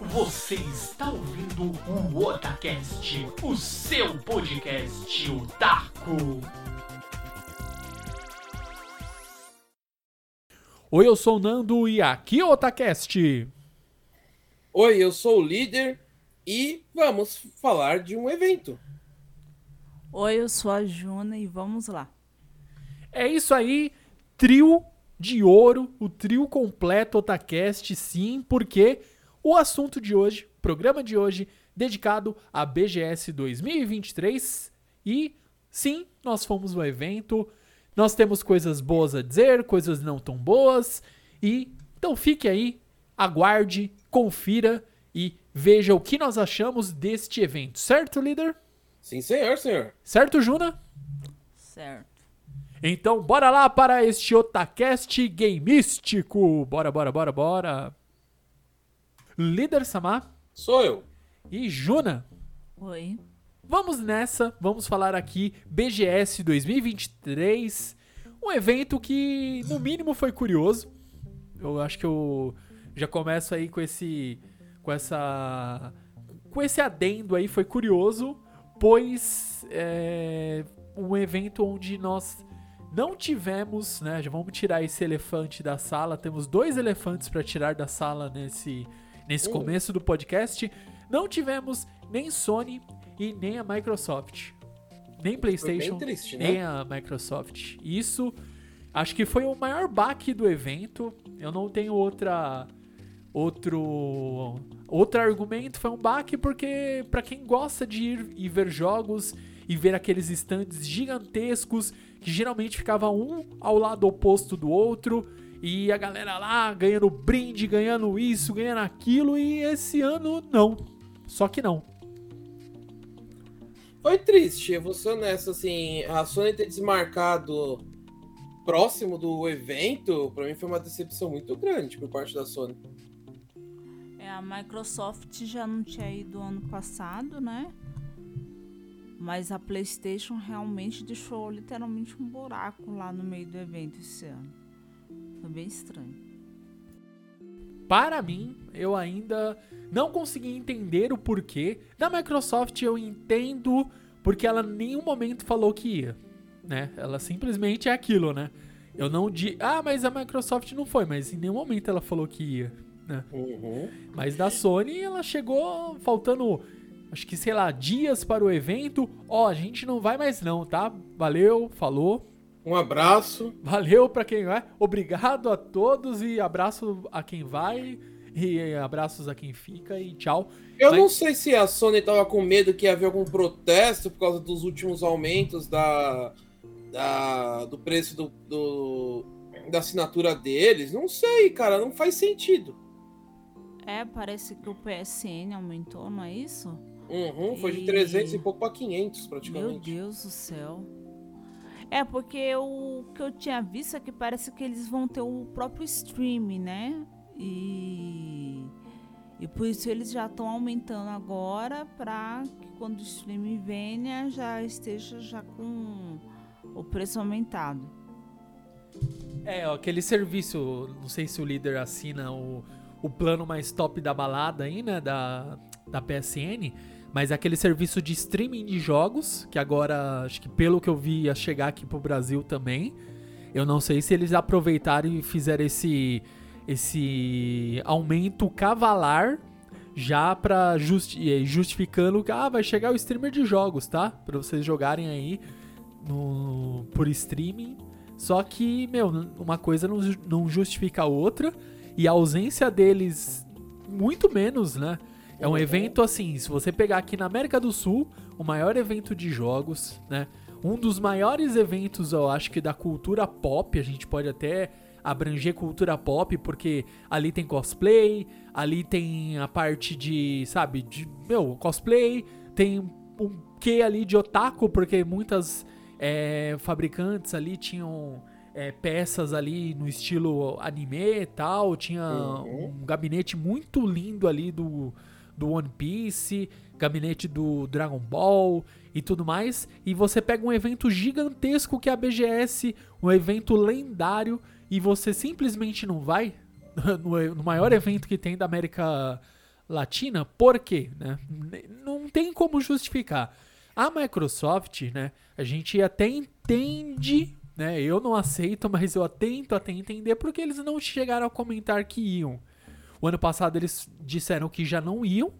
Você está ouvindo o Otacast, o seu podcast otaku. Oi, eu sou o Nando e aqui é o Otacast. Oi, eu sou o líder e vamos falar de um evento. Oi, eu sou a Juna e vamos lá. É isso aí, trio de ouro, o trio completo Otacast, sim, porque o assunto de hoje, programa de hoje, dedicado à BGS 2023 e sim, nós fomos no evento, nós temos coisas boas a dizer, coisas não tão boas e então fique aí, aguarde, confira e veja o que nós achamos deste evento, certo, líder? Sim, senhor, senhor. Certo, Juna? Certo. Então, bora lá para este Otacast Gameístico. Bora, bora, bora, bora. Líder Samar Sou eu. e Juna. Oi. Vamos nessa, vamos falar aqui BGS 2023, um evento que no mínimo foi curioso. Eu acho que eu já começo aí com esse com essa com esse adendo aí foi curioso, pois é um evento onde nós não tivemos, né? Já vamos tirar esse elefante da sala. Temos dois elefantes para tirar da sala nesse nesse começo do podcast. Não tivemos nem Sony e nem a Microsoft. Nem PlayStation, triste, né? nem a Microsoft. Isso acho que foi o maior baque do evento. Eu não tenho outra outro outro argumento, foi um baque porque pra quem gosta de ir e ver jogos e ver aqueles stands gigantescos que geralmente ficava um ao lado oposto do outro e a galera lá ganhando brinde, ganhando isso, ganhando aquilo e esse ano não. Só que não. Foi triste, eu vou ser honesto, assim, a Sony ter desmarcado próximo do evento, pra mim foi uma decepção muito grande por parte da Sony. É, a Microsoft já não tinha ido ano passado, né? Mas a PlayStation realmente deixou literalmente um buraco lá no meio do evento esse ano. Foi bem estranho. Para mim, eu ainda não consegui entender o porquê. Da Microsoft eu entendo porque ela em nenhum momento falou que ia, né? Ela simplesmente é aquilo, né? Eu não di, ah, mas a Microsoft não foi, mas em nenhum momento ela falou que ia, né? Uhum. Mas da Sony, ela chegou faltando, acho que sei lá, dias para o evento. Ó, a gente não vai mais não, tá? Valeu, falou. Um abraço. Valeu pra quem vai. Obrigado a todos e abraço a quem vai. E abraços a quem fica e tchau. Eu Mas- não sei se a Sony tava com medo que ia haver algum protesto por causa dos últimos aumentos da, da- do preço do, do- da assinatura deles. Não sei, cara, não faz sentido. É, parece que o PSN aumentou, não é isso? Uhum, foi de E- 300 e pouco pra 500 Meu praticamente. Deus do céu. É, porque o que eu tinha visto é que parece que eles vão ter o próprio stream, né? E, e por isso eles já estão aumentando agora para que quando o stream venha já esteja já com o preço aumentado. É, ó, aquele serviço, não sei se o líder assina o, o plano mais top da balada aí, né, da, da PSN, mas aquele serviço de streaming de jogos, que agora, acho que pelo que eu vi, ia chegar aqui pro Brasil também. Eu não sei se eles aproveitaram e fizeram esse, esse aumento cavalar já pra justi justificando que ah, vai chegar o streamer de jogos, tá? Pra vocês jogarem aí no, por streaming. Só que, meu, uma coisa não, não justifica a outra. E a ausência deles, muito menos, né? É um evento assim, se você pegar aqui na América do Sul, o maior evento de jogos, né? Um dos maiores eventos, eu acho que da cultura pop, a gente pode até abranger cultura pop, porque ali tem cosplay, ali tem a parte de, sabe, de, meu, cosplay, tem um quê ali de otaku, porque muitas é, fabricantes ali tinham é, peças ali no estilo anime e tal, tinha Uhum. um gabinete muito lindo ali do, do One Piece, gabinete do Dragon Ball e tudo mais. E você pega um evento gigantesco que é a BGS, um evento lendário, e você simplesmente não vai no, maior evento que tem da América Latina, por quê? Né? Não tem como justificar. A Microsoft, né? A gente até entende, né? Eu não aceito, mas eu tento até entender porque eles não chegaram a comentar que iam. O ano passado eles disseram que já não iam,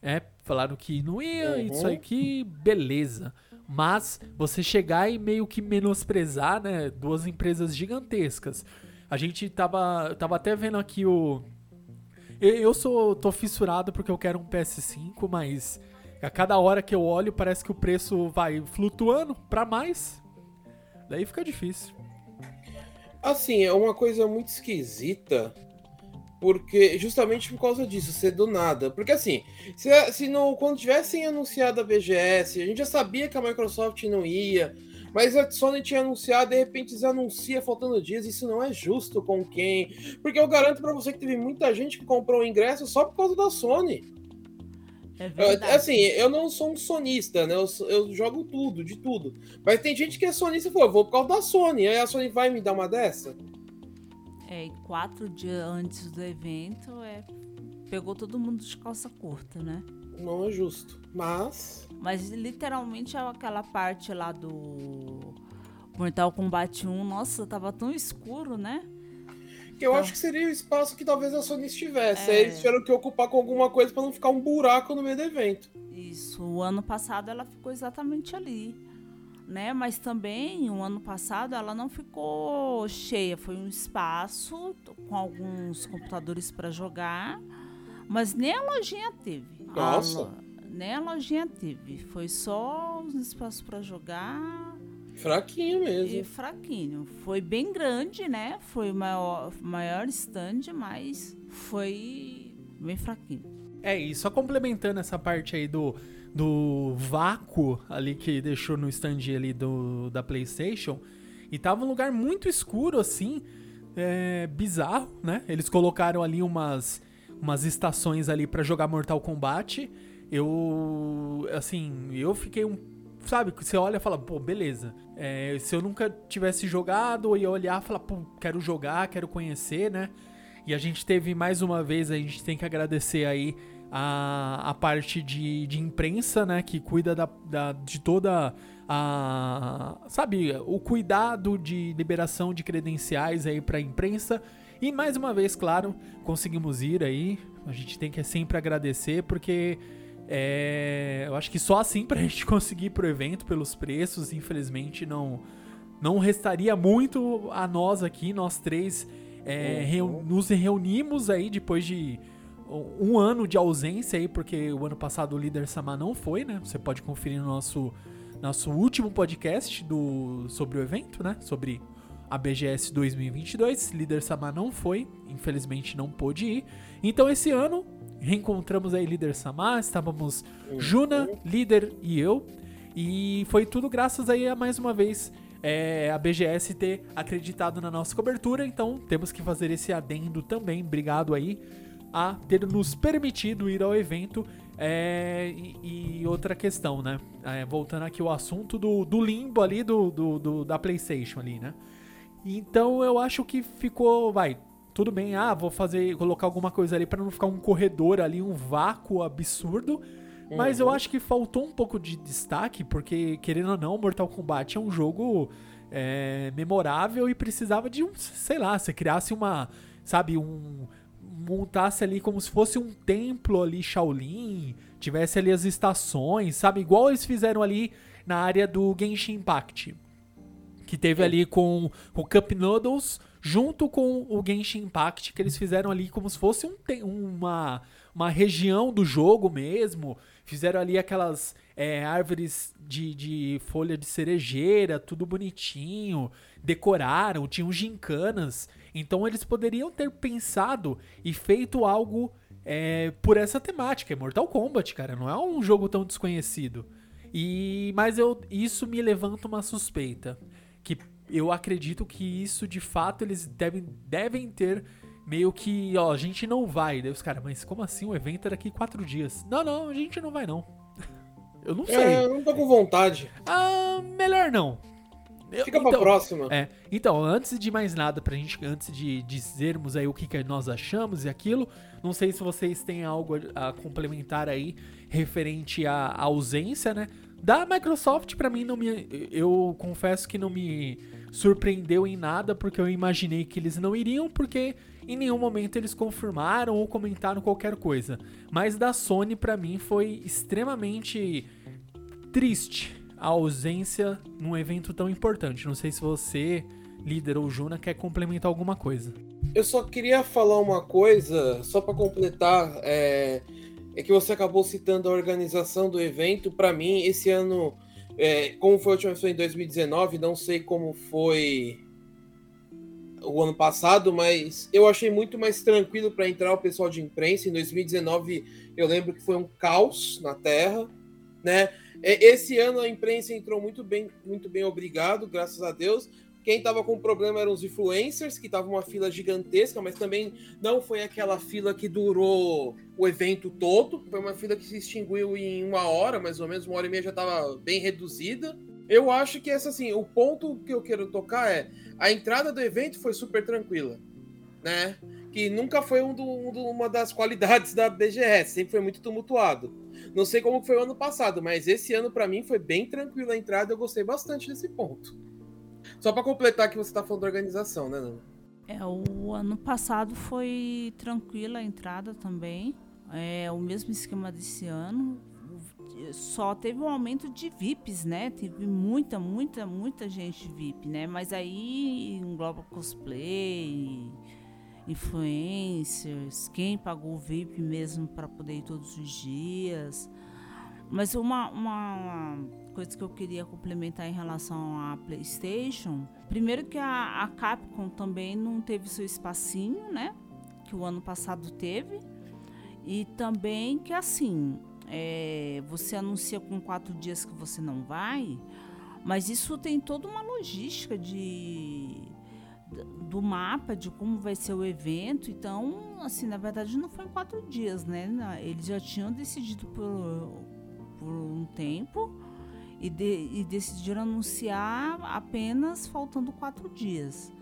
é, falaram que não ia, Uhum. isso aqui, beleza. Mas você chegar e meio que menosprezar, né? Duas empresas gigantescas. A gente tava, tava até vendo aqui o. Eu, eu sou. tô fissurado porque eu quero um PS5, mas a cada hora que eu olho parece que o preço vai flutuando pra mais. Daí fica difícil. Assim, é uma coisa muito esquisita, porque justamente por causa disso, ser do nada. Porque assim, se, se no, quando tivessem anunciado a BGS, a gente já sabia que a Microsoft não ia, mas a Sony tinha anunciado, de repente eles anunciam faltando dias, isso não é justo com quem? Porque eu garanto pra você que teve muita gente que comprou o ingresso só por causa da Sony. É verdade. Assim, eu não sou um sonista, né? Eu, eu jogo tudo, de tudo. Mas tem gente que é sonista e falou, vou por causa da Sony. Aí a Sony vai me dar uma dessa? É, e quatro dias antes do evento, é, pegou todo mundo de calça curta, né? Não é justo. Mas. Mas literalmente aquela parte lá do Mortal Kombat 1, nossa, tava tão escuro, né? Que eu Então- acho que seria o espaço que talvez a Sony estivesse. É. Aí eles tiveram que ocupar com alguma coisa pra não ficar um buraco no meio do evento. Isso, o ano passado ela ficou exatamente ali, né? Mas também, o ano passado ela não ficou cheia, foi um espaço com alguns computadores para jogar, mas nem a lojinha teve. A Nossa. lo- nem a lojinha teve, foi só os espaços para jogar Fraquinho e mesmo. fraquinho. Foi bem grande, né? Foi o maior, maior stand, mas foi bem fraquinho. É, e só complementando essa parte aí do, do vácuo ali que deixou no stand ali do, da PlayStation, e tava um lugar muito escuro assim, é, bizarro, né? Eles colocaram ali umas, umas estações ali pra jogar Mortal Kombat. Eu, assim, eu fiquei um. Sabe, você olha e fala, pô, beleza. É, se eu nunca tivesse jogado, eu ia olhar e falar, pô, quero jogar, quero conhecer, né? E a gente teve mais uma vez, a gente tem que agradecer aí a, a parte de, de imprensa, né? Que cuida da, da- de toda a. Sabe, o cuidado de liberação de credenciais aí pra imprensa. E mais uma vez, claro, conseguimos ir aí. A gente tem que sempre agradecer, porque é, eu acho que só assim pra gente conseguir ir pro evento, pelos preços, infelizmente, não, não restaria muito a nós aqui, nós três. é, reu- nos reunimos aí depois de um ano de ausência aí, porque o ano passado o líder Sama não foi, né? Você pode conferir no nosso, nosso último podcast do, sobre o evento, né? Sobre a BGS 2022. Líder Sama não foi, infelizmente não pôde ir. Então esse ano reencontramos aí líder Sama, estávamos Juna, líder e eu. E foi tudo graças aí a mais uma vez é, a BGS ter acreditado na nossa cobertura. Então temos que fazer esse adendo também. Obrigado aí a ter nos permitido ir ao evento. É, e, e outra questão, né? É, voltando aqui ao assunto do, do limbo ali do, do, do- da PlayStation ali, né? Então eu acho que ficou, vai, tudo bem. Ah, vou fazer, colocar alguma coisa ali pra não ficar um corredor ali, um vácuo absurdo. Mas eu acho que faltou um pouco de destaque, porque, querendo ou não, Mortal Kombat é um jogo é, memorável e precisava de um, sei lá, você criasse uma, sabe, um. Montasse ali como se fosse um templo ali, Shaolin, tivesse ali as estações, sabe, igual eles fizeram ali na área do Genshin Impact. Que teve ali com o Cup Noodles junto com o Genshin Impact, que eles fizeram ali como se fosse um, uma, uma região do jogo mesmo. Fizeram ali aquelas é, árvores de, de folha de cerejeira, tudo bonitinho. Decoraram, tinham gincanas. Então eles poderiam ter pensado e feito algo é, por essa temática. É Mortal Kombat, cara. Não é um jogo tão desconhecido. E mas eu isso me levanta uma suspeita que eu acredito que isso de fato eles devem, devem ter meio que, ó, a gente não vai. Daí os caras, mas como assim? O evento é daqui quatro dias. Não, não, a gente não vai não. Eu não sei. É, eu não tô com vontade. Ah, melhor não. Eu- Fica pra então, próxima. É, então, antes de mais nada, pra gente, antes de dizermos aí o que, que nós achamos e aquilo, não sei se vocês têm algo a, a complementar aí referente à à ausência, né? Da Microsoft, pra mim, não me. Eu confesso que não me surpreendeu em nada, porque eu imaginei que eles não iriam, porque em nenhum momento eles confirmaram ou comentaram qualquer coisa. Mas da Sony, pra mim, foi extremamente triste a ausência num evento tão importante. Não sei se você, líder ou Juna, quer complementar alguma coisa. Eu só queria falar uma coisa, só pra completar, é, é que você acabou citando a organização do evento. Pra mim, esse ano, é, como foi a última vez em 2019, não sei como foi o ano passado, mas eu achei muito mais tranquilo para entrar o pessoal de imprensa. Em 2019, eu lembro que foi um caos na Terra, né? É, Esse ano a imprensa entrou muito bem, muito bem, obrigado, graças a Deus. Quem tava com problema eram os influencers, que tava uma fila gigantesca, mas também não foi aquela fila que durou o evento todo. Foi uma fila que se extinguiu em uma hora, mais ou menos, uma hora e meia já tava bem reduzida. Eu acho que essa assim, o ponto que eu quero tocar é a entrada do evento foi super tranquila, né? Que nunca foi um do- um uma das qualidades da BGS, sempre foi muito tumultuado. Não sei como foi o ano passado, mas esse ano pra mim foi bem tranquila a entrada, eu gostei bastante desse ponto. Só pra completar que você tá falando da organização, né, Nana? É, o ano passado foi tranquila a entrada também. É o mesmo esquema desse ano. Só teve um aumento de VIPs, né? Teve muita, muita, muita gente VIP, né? Mas aí engloba cosplay, influencers, quem pagou o VIP mesmo para poder ir todos os dias. Mas uma, uma coisa que eu queria complementar em relação à PlayStation, primeiro que a, a Capcom também não teve seu espacinho, né? Que o ano passado teve. E também que assim, é, você anuncia com quatro dias que você não vai, mas isso tem toda uma logística de do mapa de como vai ser o evento. Então, assim, na verdade não foi em quatro dias, né? Eles já tinham decidido por, por um tempo e, de- e decidiram anunciar apenas faltando quatro dias.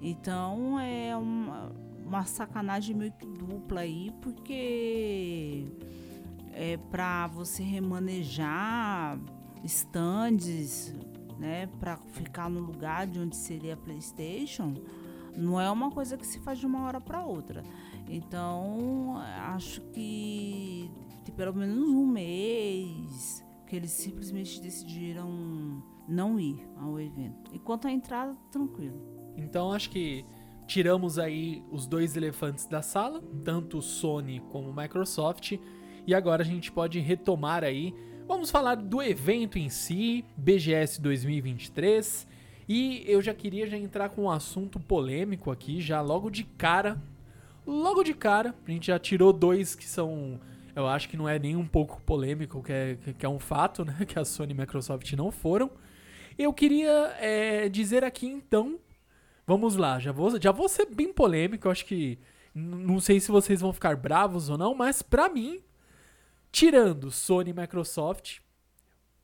Então é uma, uma sacanagem meio que dupla aí, porque é para você remanejar estandes, né, para ficar no lugar de onde seria a PlayStation, não é uma coisa que se faz de uma hora para outra. Então, acho que tem pelo menos um mês que eles simplesmente decidiram não ir ao evento. Enquanto a entrada, tranquilo. Então acho que tiramos aí os dois elefantes da sala, tanto Sony como Microsoft, e agora a gente pode retomar aí. Vamos falar do evento em si, BGS 2023. E eu já queria já entrar com um assunto polêmico aqui, já logo de cara. Logo de cara, a gente já tirou dois que são. Eu acho que não é nem um pouco polêmico, que é, que é um fato, né? Que a Sony e a Microsoft não foram. Eu queria é, dizer aqui então Vamos lá, já vou, já vou ser bem polêmico, eu acho que não sei se vocês vão ficar bravos ou não, mas pra mim, tirando Sony e Microsoft,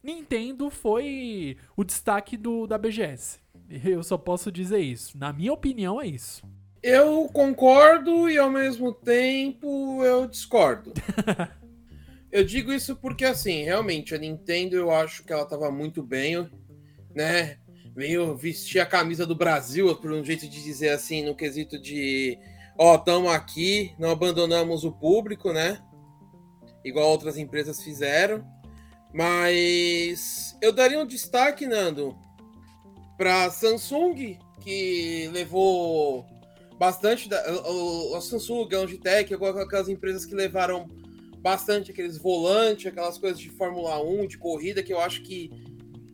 Nintendo foi o destaque do da BGS. Eu só posso dizer isso. Na minha opinião é isso. Eu concordo e ao mesmo tempo eu discordo. eu digo isso porque, assim, realmente, a Nintendo eu acho que ela tava muito bem, né? Veio vestir a camisa do Brasil, por um jeito de dizer assim, no quesito de ó, tamo aqui, não abandonamos o público, né? Igual outras empresas fizeram. Mas eu daria um destaque, Nando, para Samsung, que levou bastante da, o, o Samsung, a Logitech, aquelas empresas que levaram bastante aqueles volantes, aquelas coisas de Fórmula 1, de corrida, que eu acho que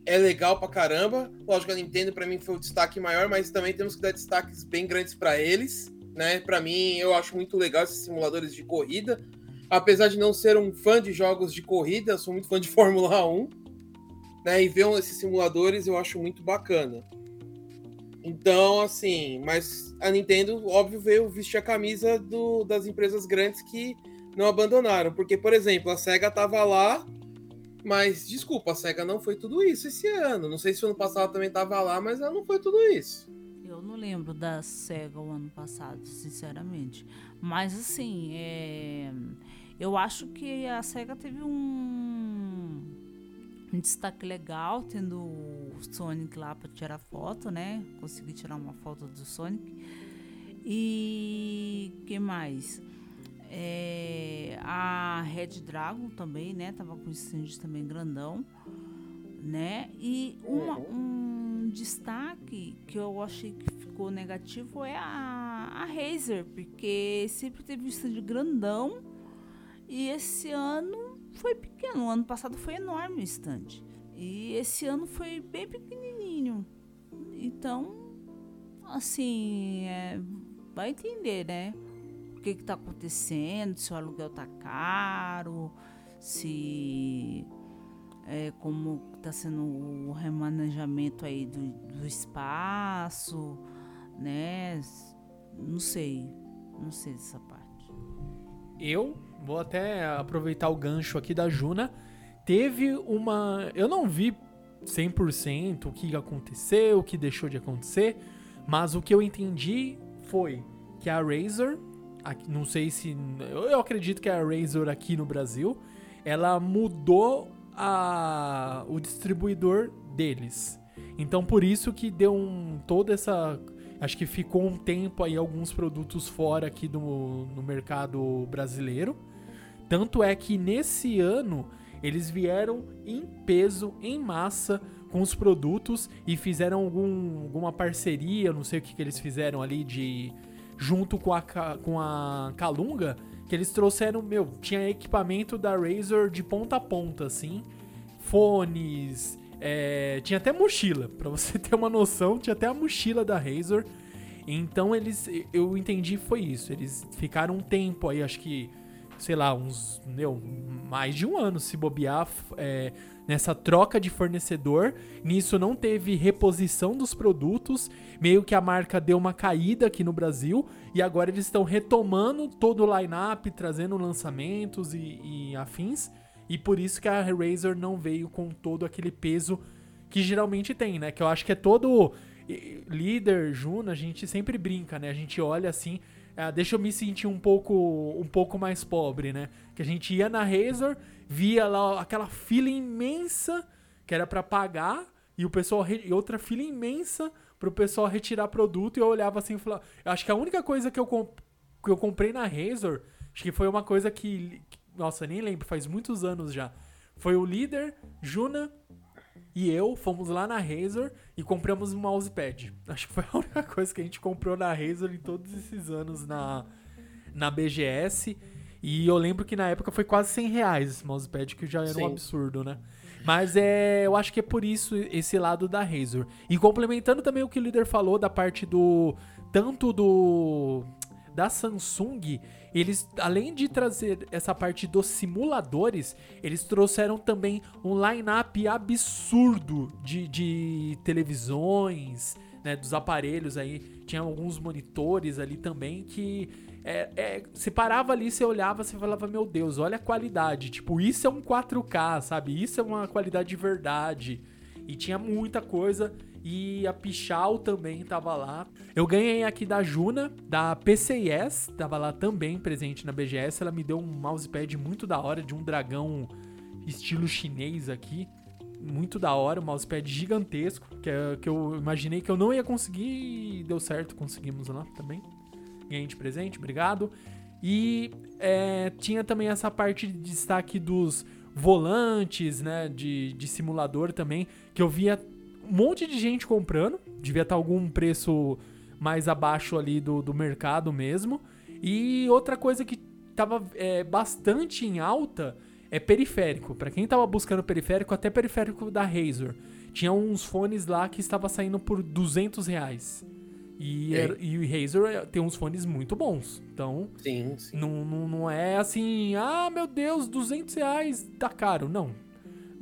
é legal pra caramba. Lógico, a Nintendo para mim foi o destaque maior, mas também temos que dar destaques bem grandes para eles, né? Para mim, eu acho muito legal esses simuladores de corrida. Apesar de não ser um fã de jogos de corrida, sou muito fã de Fórmula 1, né? E ver esses simuladores eu acho muito bacana. Então, assim, mas a Nintendo, óbvio, veio vestir a camisa do, das empresas grandes que não abandonaram. Porque, por exemplo, a SEGA tava lá Mas, desculpa, a SEGA não foi tudo isso esse ano. Não sei se o ano passado também tava lá, mas ela não foi tudo isso. Eu não lembro da SEGA o ano passado, sinceramente. Mas, assim, é... eu acho que a SEGA teve um, um destaque legal, tendo o Sonic lá para tirar foto, né? Consegui tirar uma foto do Sonic. E que mais? É, a Red Dragon também, né? Tava com stand também grandão, né? E uma, um destaque que eu achei que ficou negativo é a, a Razer, porque sempre teve um stand grandão e esse ano foi pequeno. O ano passado foi enorme o stand. E esse ano foi bem pequenininho. Então, assim, é, vai entender, né? O que está acontecendo, se o aluguel tá caro, se é, como está sendo o remanejamento aí do, do espaço, né? Não sei, não sei dessa parte. Eu vou até aproveitar o gancho aqui da Juna. Teve uma. Eu não vi 100% o que aconteceu, o que deixou de acontecer, mas o que eu entendi foi que a Razer, não sei se. Eu acredito que a Razer aqui no Brasil, ela mudou a, o distribuidor deles. Então por isso que deu um, toda essa. Acho que ficou um tempo aí alguns produtos fora aqui do, no mercado brasileiro. Tanto é que nesse ano eles vieram em peso, em massa, com os produtos e fizeram algum, alguma parceria, não sei o que, que eles fizeram ali de. junto com a, com a Calunga, que eles trouxeram, meu, tinha equipamento da Razer de ponta a ponta, assim. Fones, é, tinha até mochila, para você ter uma noção, tinha até a mochila da Razer. Então eles, eu entendi foi isso. Eles ficaram um tempo aí, acho que, sei lá, uns, meu, mais de um ano se bobear é, nessa troca de fornecedor. Nisso não teve reposição dos produtos, meio que a marca deu uma caída aqui no Brasil e agora eles estão retomando todo o line-up, trazendo lançamentos e, e afins. E por isso que a Razer não veio com todo aquele peso que geralmente tem, né? Que eu acho que é todo líder, Juno, a gente sempre brinca, né? A gente olha assim, ah, deixa eu me sentir um pouco um pouco mais pobre, né? Que a gente ia na Razer, via lá aquela fila imensa que era para pagar e o pessoal e outra fila imensa pro pessoal retirar produto e eu olhava assim e falava, acho que a única coisa que eu que eu comprei na Razer, acho que foi uma coisa que, nossa, nem lembro, faz muitos anos já. Foi o líder, Juna e eu fomos lá na Razer e compramos um mousepad. Acho que foi a única coisa que a gente comprou na Razer em todos esses anos na, na BGS. E eu lembro que na época foi quase 100 reais esse mousepad, que já era Sim. um absurdo, né? Mas é, eu acho que é por isso esse lado da Razer. E complementando também o que o líder falou da parte do. Tanto do. Da Samsung eles, além de trazer essa parte dos simuladores, eles trouxeram também um line-up absurdo de, de televisões, né, dos aparelhos aí. Tinha alguns monitores ali também que é, é, você parava ali, você olhava, você falava, meu Deus, olha a qualidade. Tipo, isso é um 4K, sabe? Isso é uma qualidade de verdade. E tinha muita coisa. E a Pichal também tava lá. Eu ganhei aqui da Juna, da PCS, tava lá também presente na BGS. Ela me deu um mousepad muito da hora, de um dragão estilo chinês aqui. Muito da hora, um mousepad gigantesco, que, é, que eu imaginei que eu não ia conseguir e deu certo, conseguimos lá também. Ganhei de presente, obrigado. E é, tinha também essa parte de destaque dos volantes, né, de, de simulador também, que eu via um monte de gente comprando. Devia estar algum preço mais abaixo ali do, do mercado mesmo. E outra coisa que estava é, bastante em alta é periférico. Para quem estava buscando periférico, até periférico da Razer. Tinha uns fones lá que estava saindo por 200 reais. E, é. e o Razer é, tem uns fones muito bons. Então, sim, sim. Não, não, não é assim, ah, meu Deus, 200 reais tá caro. Não.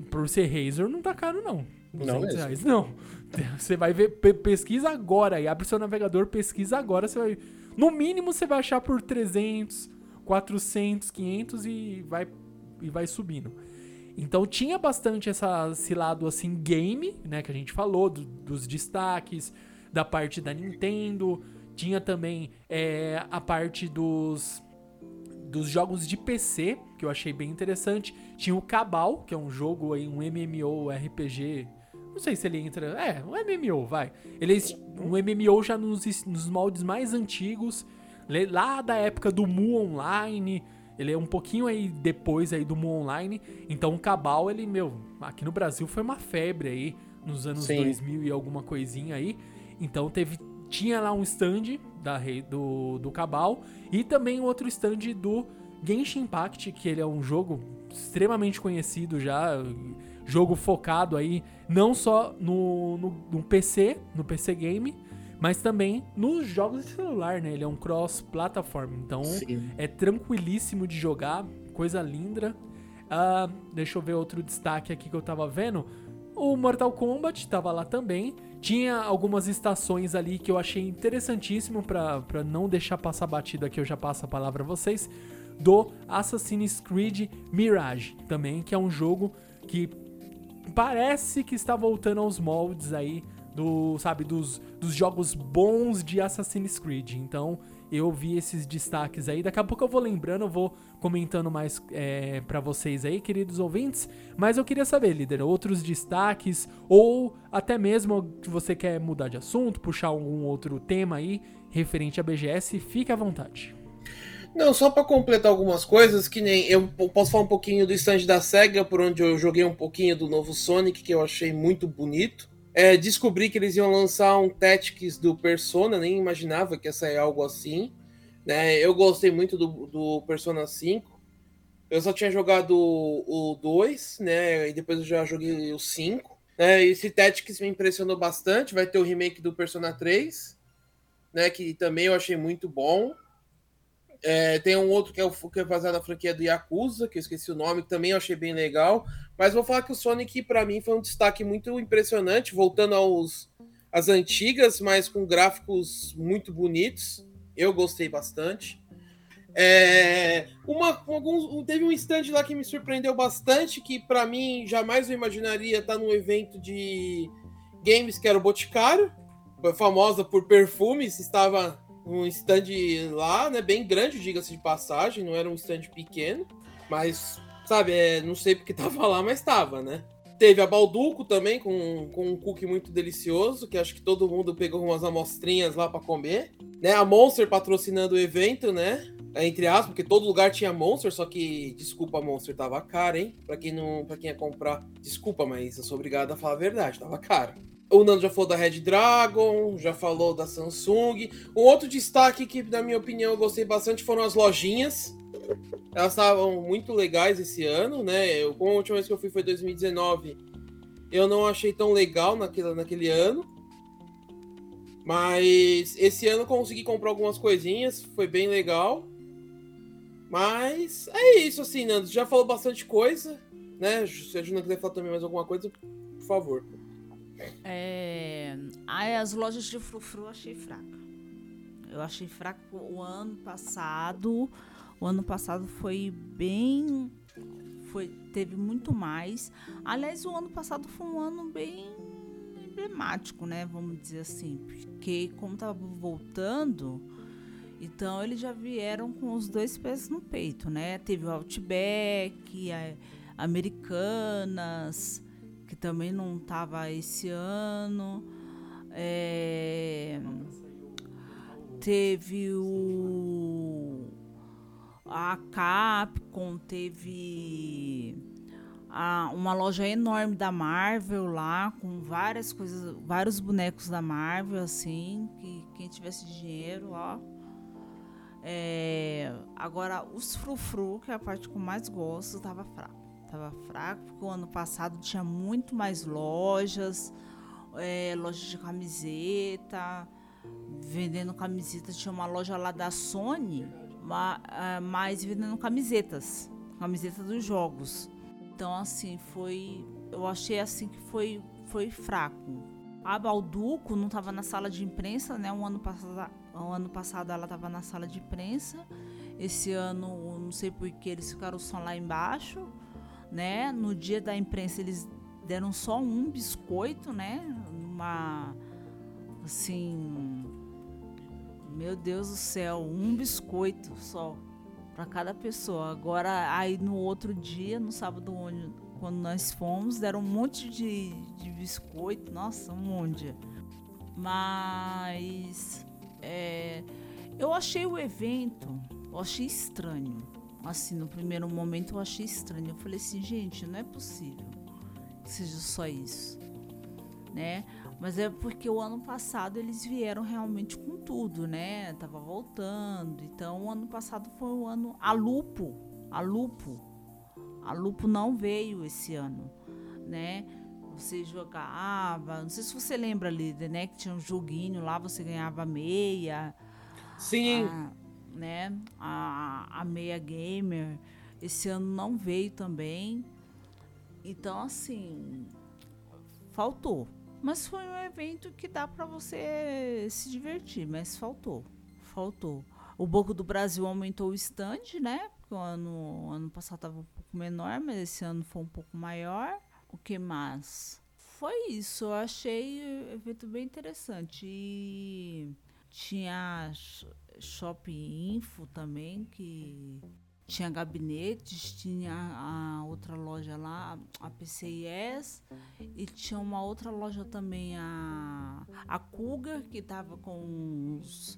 Por ser Razer, não tá caro, não. 200 não reais. Não. Você vai ver, pesquisa agora e abre seu navegador, pesquisa agora, você vai. No mínimo você vai achar por 300, 400, 500 e vai, e vai subindo. Então tinha bastante essa, esse lado assim game, né, que a gente falou, do, dos destaques, da parte da Nintendo. Tinha também é, a parte dos, dos jogos de PC, que eu achei bem interessante. Tinha o Cabal, que é um jogo aí, um MMO RPG. Não sei se ele entra. É, um MMO, vai. Ele é um MMO já nos, nos moldes mais antigos. Lá da época do Mu Online. Ele é um pouquinho aí depois aí do Mu Online. Então o Cabal, ele, meu, aqui no Brasil foi uma febre aí. Nos anos Sim. 2000 e alguma coisinha aí. Então teve. Tinha lá um stand da, do, do Cabal. E também outro stand do Genshin Impact, que ele é um jogo extremamente conhecido já, jogo focado aí não só no, no, no, PC, no PC game, mas também nos jogos de celular, né? Ele é um cross-platform, então Sim. é tranquilíssimo de jogar, coisa linda. Uh, deixa eu ver outro destaque aqui que eu tava vendo. O Mortal Kombat tava lá também. Tinha algumas estações ali que eu achei interessantíssimo para não deixar passar batido aqui, eu já passo a palavra a vocês do Assassin's Creed Mirage, também, que é um jogo que parece que está voltando aos moldes aí do, sabe, dos, dos jogos bons de Assassin's Creed. Então, eu vi esses destaques aí. Daqui a pouco eu vou lembrando, eu vou comentando mais é, para vocês aí, queridos ouvintes. Mas eu queria saber, líder, outros destaques ou até mesmo que você quer mudar de assunto, puxar algum outro tema aí referente à BGS, fique à vontade. Não, só para completar algumas coisas, que nem eu posso falar um pouquinho do stand da SEGA, por onde eu joguei um pouquinho do novo Sonic, que eu achei muito bonito. É, descobri que eles iam lançar um Tactics do Persona, nem imaginava que ia sair algo assim. Né? Eu gostei muito do, do Persona 5. Eu só tinha jogado o 2, né? E depois eu já joguei o 5. Né? Esse Tactics me impressionou bastante. Vai ter o remake do Persona 3, né? Que também eu achei muito bom. É, tem um outro que é, o, que é baseado na franquia do Yakuza, que eu esqueci o nome, que também eu achei bem legal. Mas vou falar que o Sonic, para mim, foi um destaque muito impressionante, voltando aos as antigas, mas com gráficos muito bonitos. Eu gostei bastante. É, uma, alguns, teve um stand lá que me surpreendeu bastante, que para mim jamais eu imaginaria estar num evento de games que era o Boticário, famosa por perfumes, estava um stand lá, né? Bem grande, diga-se de passagem, não era um stand pequeno, mas, sabe, é, não sei porque tava lá, mas tava, né? Teve a Balduco também, com, com um cookie muito delicioso, que acho que todo mundo pegou umas amostrinhas lá para comer. Né? A Monster patrocinando o evento, né? Entre aspas, porque todo lugar tinha Monster, só que, desculpa, Monster tava caro, hein? Pra quem não, para quem ia comprar, desculpa, mas eu sou obrigado a falar a verdade, tava caro. O Nando já falou da Red Dragon, já falou da Samsung. Um outro destaque que, na minha opinião, eu gostei bastante foram as lojinhas. Elas estavam muito legais esse ano, né? Eu, como a última vez que eu fui foi 2019, eu não achei tão legal naquele, naquele ano. Mas esse ano consegui comprar algumas coisinhas, foi bem legal. Mas é isso, assim, Nando. Já falou bastante coisa, né? Se a Juna quiser falar também mais alguma coisa, por favor. É... as lojas de frufru eu achei fraca. Eu achei fraco o ano passado. O ano passado foi bem. Foi, teve muito mais. Aliás, o ano passado foi um ano bem emblemático, né? Vamos dizer assim. Porque como tava voltando, então eles já vieram com os dois pés no peito, né? Teve o Outback, Americanas, que também não estava esse ano. É, teve o a Capcom, teve a, uma loja enorme da Marvel lá, com várias coisas, vários bonecos da Marvel, assim, que quem tivesse dinheiro, ó. É, agora, os frufru, que é a parte que eu mais gosto, tava fraco. Tava fraco, porque o ano passado tinha muito mais lojas, é, lojas de camiseta, vendendo camisetas. Tinha uma loja lá da Sony, é, mais vendendo camisetas, camisetas dos jogos. Então, assim, foi. Eu achei assim que foi, foi fraco. A Balduco não estava na sala de imprensa, né? Um ano passado, um ano passado ela estava na sala de imprensa. Esse ano, não sei por que eles ficaram só lá embaixo né? No dia da imprensa eles deram só um biscoito, né? Uma assim, meu Deus do céu, um biscoito só para cada pessoa. Agora aí no outro dia, no sábado onde quando nós fomos, deram um monte de, de biscoito, nossa, um monte. Mas é, eu achei o evento, eu achei estranho. Assim, no primeiro momento eu achei estranho. Eu falei assim, gente, não é possível que seja só isso, né? Mas é porque o ano passado eles vieram realmente com tudo, né? Tava voltando. Então, o ano passado foi o ano a lupo, a lupo. A lupo não veio esse ano, né? Você jogava, não sei se você lembra ali, né, que tinha um joguinho lá, você ganhava meia. Sim. A, né? A, a meia gamer. Esse ano não veio também. Então, assim, faltou. Mas foi um evento que dá para você se divertir, mas faltou. Faltou. O Banco do Brasil aumentou o stand, né? Porque o ano, ano passado estava um pouco menor, mas esse ano foi um pouco maior. O que mais? Foi isso. Eu achei o evento bem interessante. E tinha Shopping Info também, que tinha gabinetes, tinha a outra loja lá, a PCIS, e tinha uma outra loja também, a, a Cougar, que estava com os,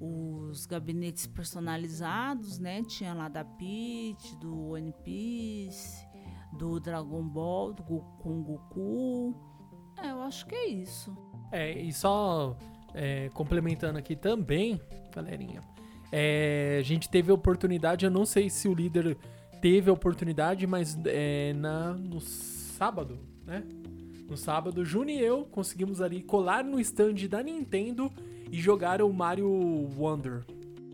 os gabinetes personalizados, né? Tinha lá da Peach, do One Piece, do Dragon Ball, do com Goku. É, eu acho que é isso. É, e só é, complementando aqui também, galerinha, é, a gente teve a oportunidade, eu não sei se o líder teve a oportunidade, mas é, na, no sábado, né? No sábado, Juni e eu conseguimos ali colar no stand da Nintendo e jogar o Mario Wonder.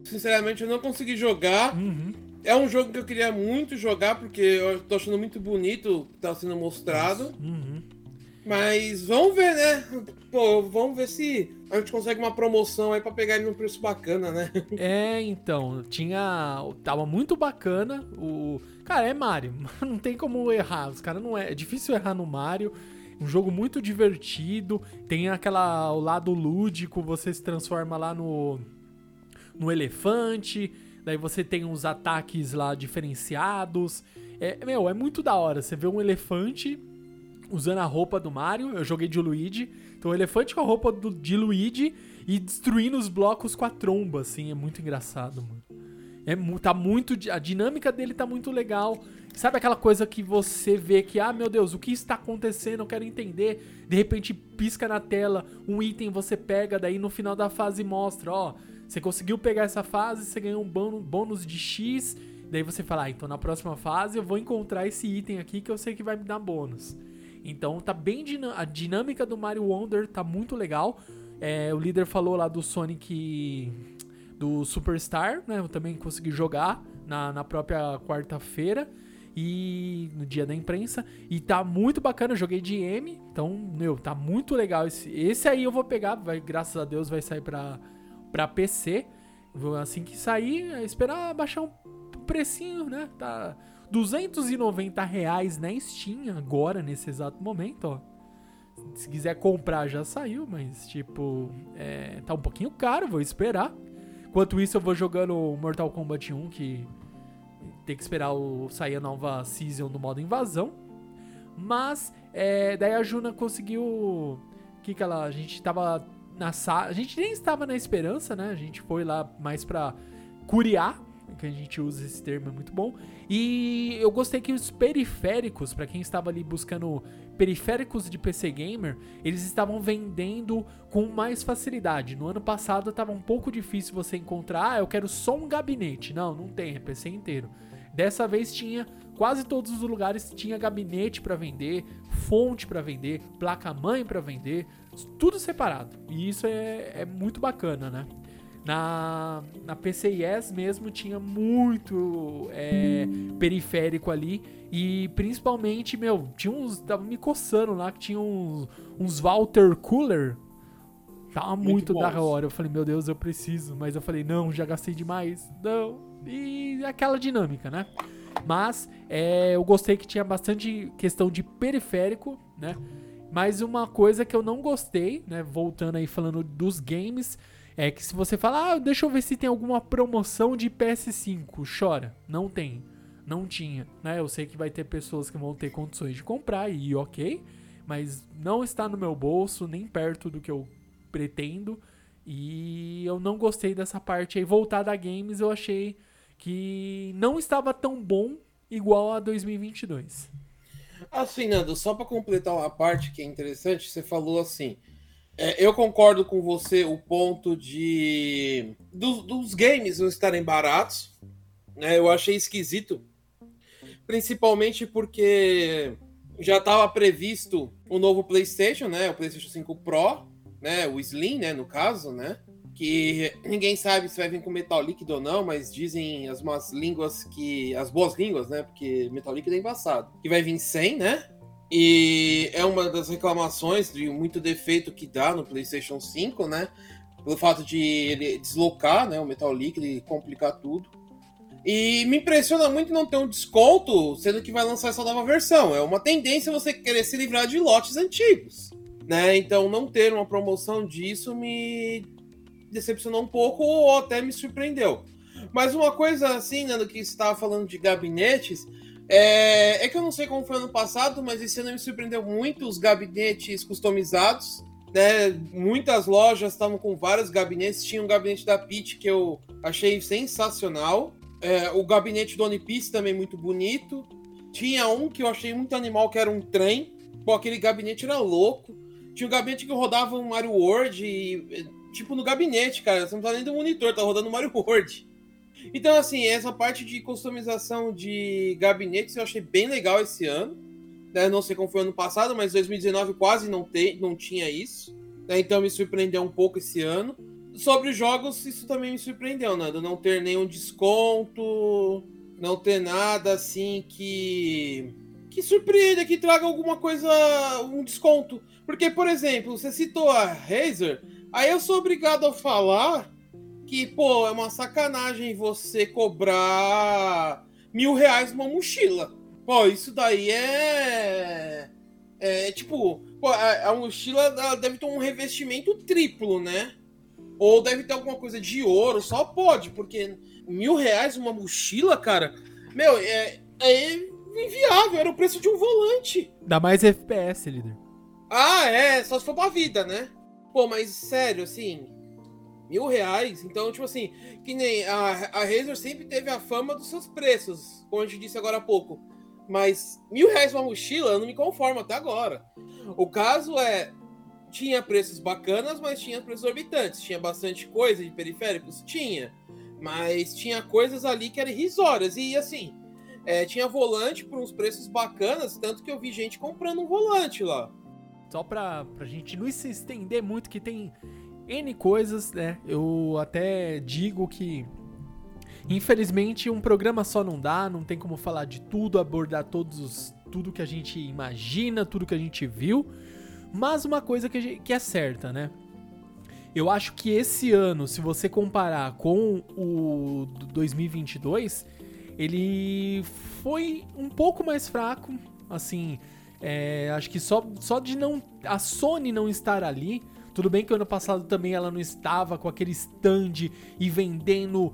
Sinceramente, eu não consegui jogar. Uhum. É um jogo que eu queria muito jogar, porque eu tô achando muito bonito o que tá sendo mostrado. Uhum. Mas vamos ver, né? Pô, vamos ver se a gente consegue uma promoção aí pra pegar ele num preço bacana, né? É, então, tinha. Tava muito bacana. O. Cara, é Mario. Não tem como errar. Os caras não é. É difícil errar no Mario. Um jogo muito divertido. Tem aquela. O lado lúdico. Você se transforma lá no. No elefante. Daí você tem uns ataques lá diferenciados. É, meu, é muito da hora. Você vê um elefante usando a roupa do Mario. Eu joguei de Luigi. Então o elefante com a roupa do, de Luigi e destruindo os blocos com a tromba, assim. É muito engraçado, mano. É, tá muito. A dinâmica dele tá muito legal. Sabe aquela coisa que você vê que, ah, meu Deus, o que está acontecendo? Eu quero entender. De repente pisca na tela um item, você pega, daí no final da fase mostra, ó. Você conseguiu pegar essa fase, você ganhou um bônus de X. Daí você fala, ah, então na próxima fase eu vou encontrar esse item aqui que eu sei que vai me dar bônus. Então tá bem a dinâmica do Mario Wonder tá muito legal. É, o líder falou lá do Sonic do Superstar, né? Eu também consegui jogar na, na própria quarta-feira e no dia da imprensa e tá muito bacana, eu joguei de M, então, meu, tá muito legal esse. Esse aí eu vou pegar, vai, graças a Deus vai sair para para PC. Assim que sair, é esperar baixar um precinho, né? Tá 290 reais na Steam agora, nesse exato momento, ó. Se quiser comprar, já saiu, mas, tipo, é, tá um pouquinho caro, vou esperar. Enquanto isso, eu vou jogando Mortal Kombat 1, que tem que esperar o, sair a nova season do modo invasão. Mas, é, daí a Juna conseguiu. que que ela. A gente tava na sala. A gente nem estava na esperança, né? A gente foi lá mais pra curiar que a gente usa esse termo, é muito bom. E eu gostei que os periféricos, para quem estava ali buscando periféricos de PC Gamer, eles estavam vendendo com mais facilidade. No ano passado estava um pouco difícil você encontrar, ah, eu quero só um gabinete. Não, não tem, é PC inteiro. Dessa vez tinha quase todos os lugares tinha gabinete para vender, fonte para vender, placa-mãe para vender, tudo separado. E isso é, é muito bacana, né? Na, na PCIS mesmo tinha muito é, periférico ali. E principalmente, meu, tinha uns. Tava me coçando lá que tinha uns, uns Walter Cooler. Tava muito, muito da hora. Eu falei, meu Deus, eu preciso. Mas eu falei, não, já gastei demais. Não. E aquela dinâmica, né? Mas é, eu gostei que tinha bastante questão de periférico, né? Mas uma coisa que eu não gostei, né? Voltando aí falando dos games, é que se você falar, ah, deixa eu ver se tem alguma promoção de PS5, chora. Não tem. Não tinha, né? Eu sei que vai ter pessoas que vão ter condições de comprar e ok, mas não está no meu bolso, nem perto do que eu pretendo. E eu não gostei dessa parte aí. Voltada a games, eu achei que não estava tão bom igual a 2022. Assim, Nando, só para completar uma parte que é interessante, você falou assim. É, eu concordo com você o ponto de dos, dos games não estarem baratos. Né? Eu achei esquisito, principalmente porque já estava previsto o novo PlayStation, né? O PlayStation 5 Pro, né? O Slim, né? No caso, né? que ninguém sabe se vai vir com metal líquido ou não, mas dizem as más línguas que. as boas línguas, né? Porque metal líquido é embaçado. Que vai vir sem, né? E é uma das reclamações de muito defeito que dá no PlayStation 5, né? Pelo fato de ele deslocar né, o metal líquido e complicar tudo. E me impressiona muito não ter um desconto, sendo que vai lançar essa nova versão. É uma tendência você querer se livrar de lotes antigos. Né? Então, não ter uma promoção disso me decepcionou um pouco ou até me surpreendeu. Mas uma coisa assim, Nando, que estava falando de gabinetes, é, é, que eu não sei como foi ano passado, mas esse ano me surpreendeu muito os gabinetes customizados. Né? Muitas lojas estavam com vários gabinetes. Tinha um gabinete da Pit que eu achei sensacional. É, o gabinete do One Piece também muito bonito. Tinha um que eu achei muito animal, que era um trem. Pô, aquele gabinete era louco. Tinha um gabinete que rodava um Mario World e tipo no gabinete, cara. Você não tá nem do monitor, tá rodando Mario World. Então, assim, essa parte de customização de gabinetes eu achei bem legal esse ano. Né? Não sei como foi ano passado, mas 2019 quase não, te, não tinha isso. Né? Então me surpreendeu um pouco esse ano. Sobre jogos, isso também me surpreendeu, né? não ter nenhum desconto, não ter nada assim que. que surpreenda, que traga alguma coisa, um desconto. Porque, por exemplo, você citou a Razer. Aí eu sou obrigado a falar que, pô, é uma sacanagem você cobrar mil reais uma mochila. Pô, isso daí é. É tipo, pô, a, a mochila deve ter um revestimento triplo, né? Ou deve ter alguma coisa de ouro, só pode, porque mil reais uma mochila, cara, meu, é, é inviável, era o preço de um volante. Dá mais FPS, líder. Ah, é, só se for pra vida, né? Pô, mas sério, assim, mil reais. Então, tipo assim, que nem a, a Razer sempre teve a fama dos seus preços, como a gente disse agora há pouco. Mas mil reais uma mochila, eu não me conformo até agora. O caso é, tinha preços bacanas, mas tinha preços orbitantes. Tinha bastante coisa de periféricos? Tinha. Mas tinha coisas ali que eram irrisórias. E assim, é, tinha volante por uns preços bacanas, tanto que eu vi gente comprando um volante lá. Só pra, pra gente não se estender muito, que tem N coisas, né? Eu até digo que. Infelizmente, um programa só não dá, não tem como falar de tudo, abordar todos os, tudo que a gente imagina, tudo que a gente viu. Mas uma coisa que, gente, que é certa, né? Eu acho que esse ano, se você comparar com o 2022, ele foi um pouco mais fraco, assim, é, acho que só, só de não a Sony não estar ali, tudo bem que ano passado também ela não estava com aquele stand e vendendo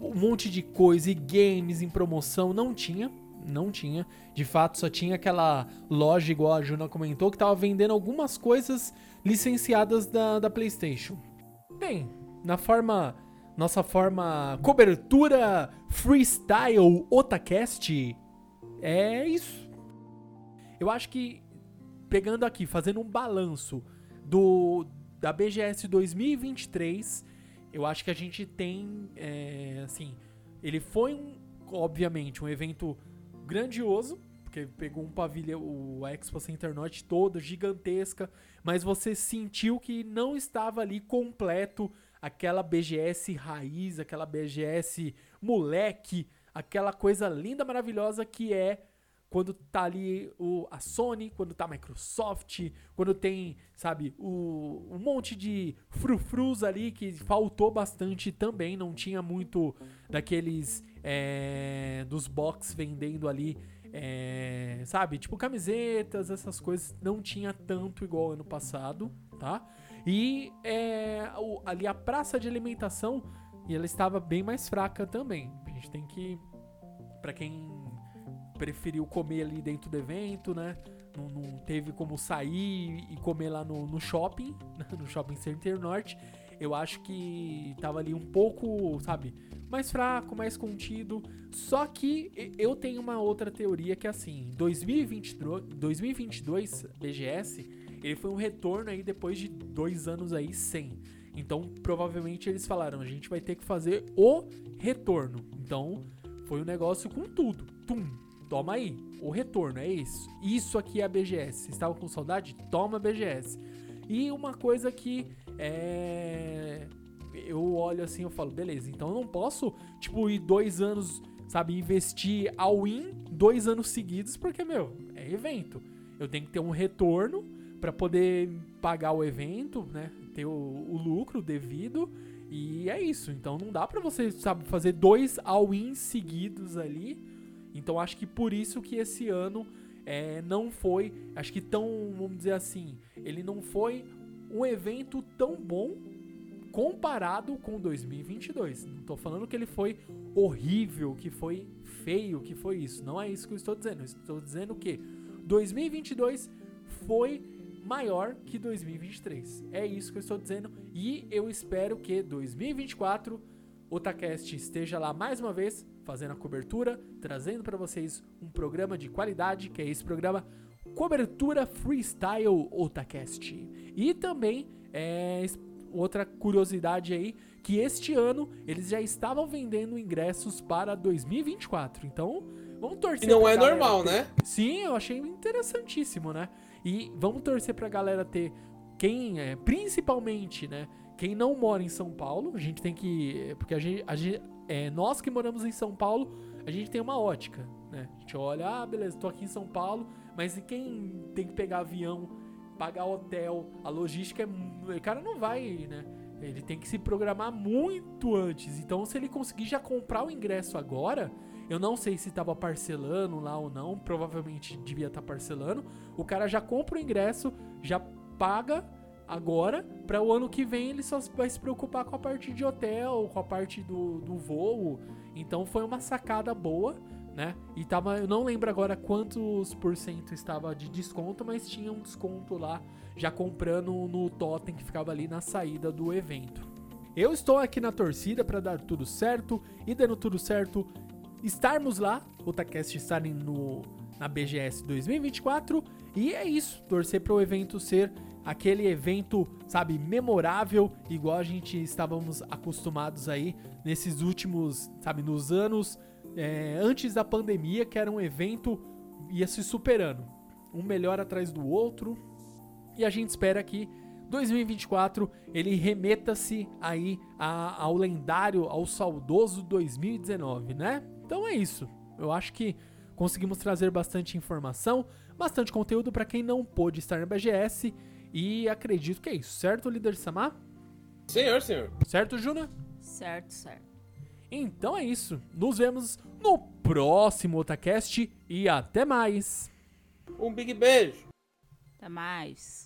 um monte de coisa e games em promoção, não tinha, não tinha. De fato, só tinha aquela loja, igual a Juna comentou, que estava vendendo algumas coisas licenciadas da, da PlayStation. Bem, na forma. Nossa forma cobertura freestyle Otacast é isso. Eu acho que, pegando aqui, fazendo um balanço do da BGS 2023, eu acho que a gente tem, é, assim, ele foi, um, obviamente, um evento grandioso, porque pegou um pavilhão, o Expo Center Norte toda, gigantesca, mas você sentiu que não estava ali completo aquela BGS raiz, aquela BGS moleque, aquela coisa linda, maravilhosa que é quando tá ali o, a Sony, quando tá a Microsoft, quando tem, sabe, o, um monte de frufrus ali que faltou bastante também, não tinha muito daqueles é, dos box vendendo ali, é, sabe? Tipo camisetas, essas coisas. Não tinha tanto igual ano passado, tá? E é, o- ali a praça de alimentação, e ela estava bem mais fraca também. A gente tem que. Pra quem preferiu comer ali dentro do evento, né? Não, não teve como sair e comer lá no, no shopping, no Shopping Center Norte. Eu acho que tava ali um pouco, sabe, mais fraco, mais contido. Só que eu tenho uma outra teoria que é assim, 2022, 2022 BGS, ele foi um retorno aí depois de dois anos aí sem. Então, provavelmente eles falaram, a gente vai ter que fazer o retorno. Então, foi um negócio com tudo. Tum, toma aí, o retorno, é isso. Isso aqui é a BGS. Vocês estavam com saudade? Toma a BGS. E uma coisa que é. Eu olho assim, eu falo, beleza, então eu não posso, tipo, ir dois anos, sabe, investir all in dois anos seguidos, porque, meu, é evento. Eu tenho que ter um retorno pra poder pagar o evento, né? Ter o, o lucro devido. E é isso. Então não dá pra você, sabe, fazer dois all-in seguidos ali. Então acho que por isso que esse ano é, não foi, acho que tão, vamos dizer assim, ele não foi um evento tão bom comparado com 2022. Não tô falando que ele foi horrível, que foi feio, que foi isso. Não é isso que eu estou dizendo. Eu estou dizendo que 2022 foi maior que 2023. É isso que eu estou dizendo e eu espero que 2024 o Otacast esteja lá mais uma vez fazendo a cobertura, trazendo para vocês um programa de qualidade, que é esse programa Cobertura Freestyle Otacast. E também é, outra curiosidade aí, que este ano eles já estavam vendendo ingressos para 2024. Então, vamos torcer E não é galera normal, né? Sim, eu achei interessantíssimo, né? E vamos torcer pra galera ter quem, é, principalmente, né? Quem não mora em São Paulo, a gente tem que, porque a gente, a gente- é, nós que moramos em São Paulo, a gente tem uma ótica, né? A gente olha, ah, beleza, tô aqui em São Paulo, mas e quem tem que pegar avião, pagar hotel, a logística é, o cara não vai, né? Ele tem que se programar muito antes. Então, se ele conseguir já comprar o ingresso agora, eu não sei se tava parcelando lá ou não, provavelmente devia estar parcelando. O cara já compra o ingresso, já paga agora, para o ano que vem ele só vai se preocupar com a parte de hotel, com a parte do, do voo. Então foi uma sacada boa, né? E tava, eu não lembro agora quantos por cento estava de desconto, mas tinha um desconto lá, já comprando no totem que ficava ali na saída do evento. Eu estou aqui na torcida para dar tudo certo e dando tudo certo, estarmos lá, o Takest estarem no na BGS 2024 e é isso, torcer para o evento ser aquele evento, sabe, memorável, igual a gente estávamos acostumados aí nesses últimos, sabe, nos anos é, antes da pandemia, que era um evento ia se superando, um melhor atrás do outro, e a gente espera que 2024 ele remeta-se aí a- ao lendário, ao saudoso 2019, né? Então é isso. Eu acho que conseguimos trazer bastante informação, bastante conteúdo para quem não pôde estar na BGS e acredito que é isso, certo, líder Samar? Senhor, senhor. Certo, Juna? Certo, certo. Então é isso. Nos vemos no próximo Otacast e até mais. Um big beijo. Até mais.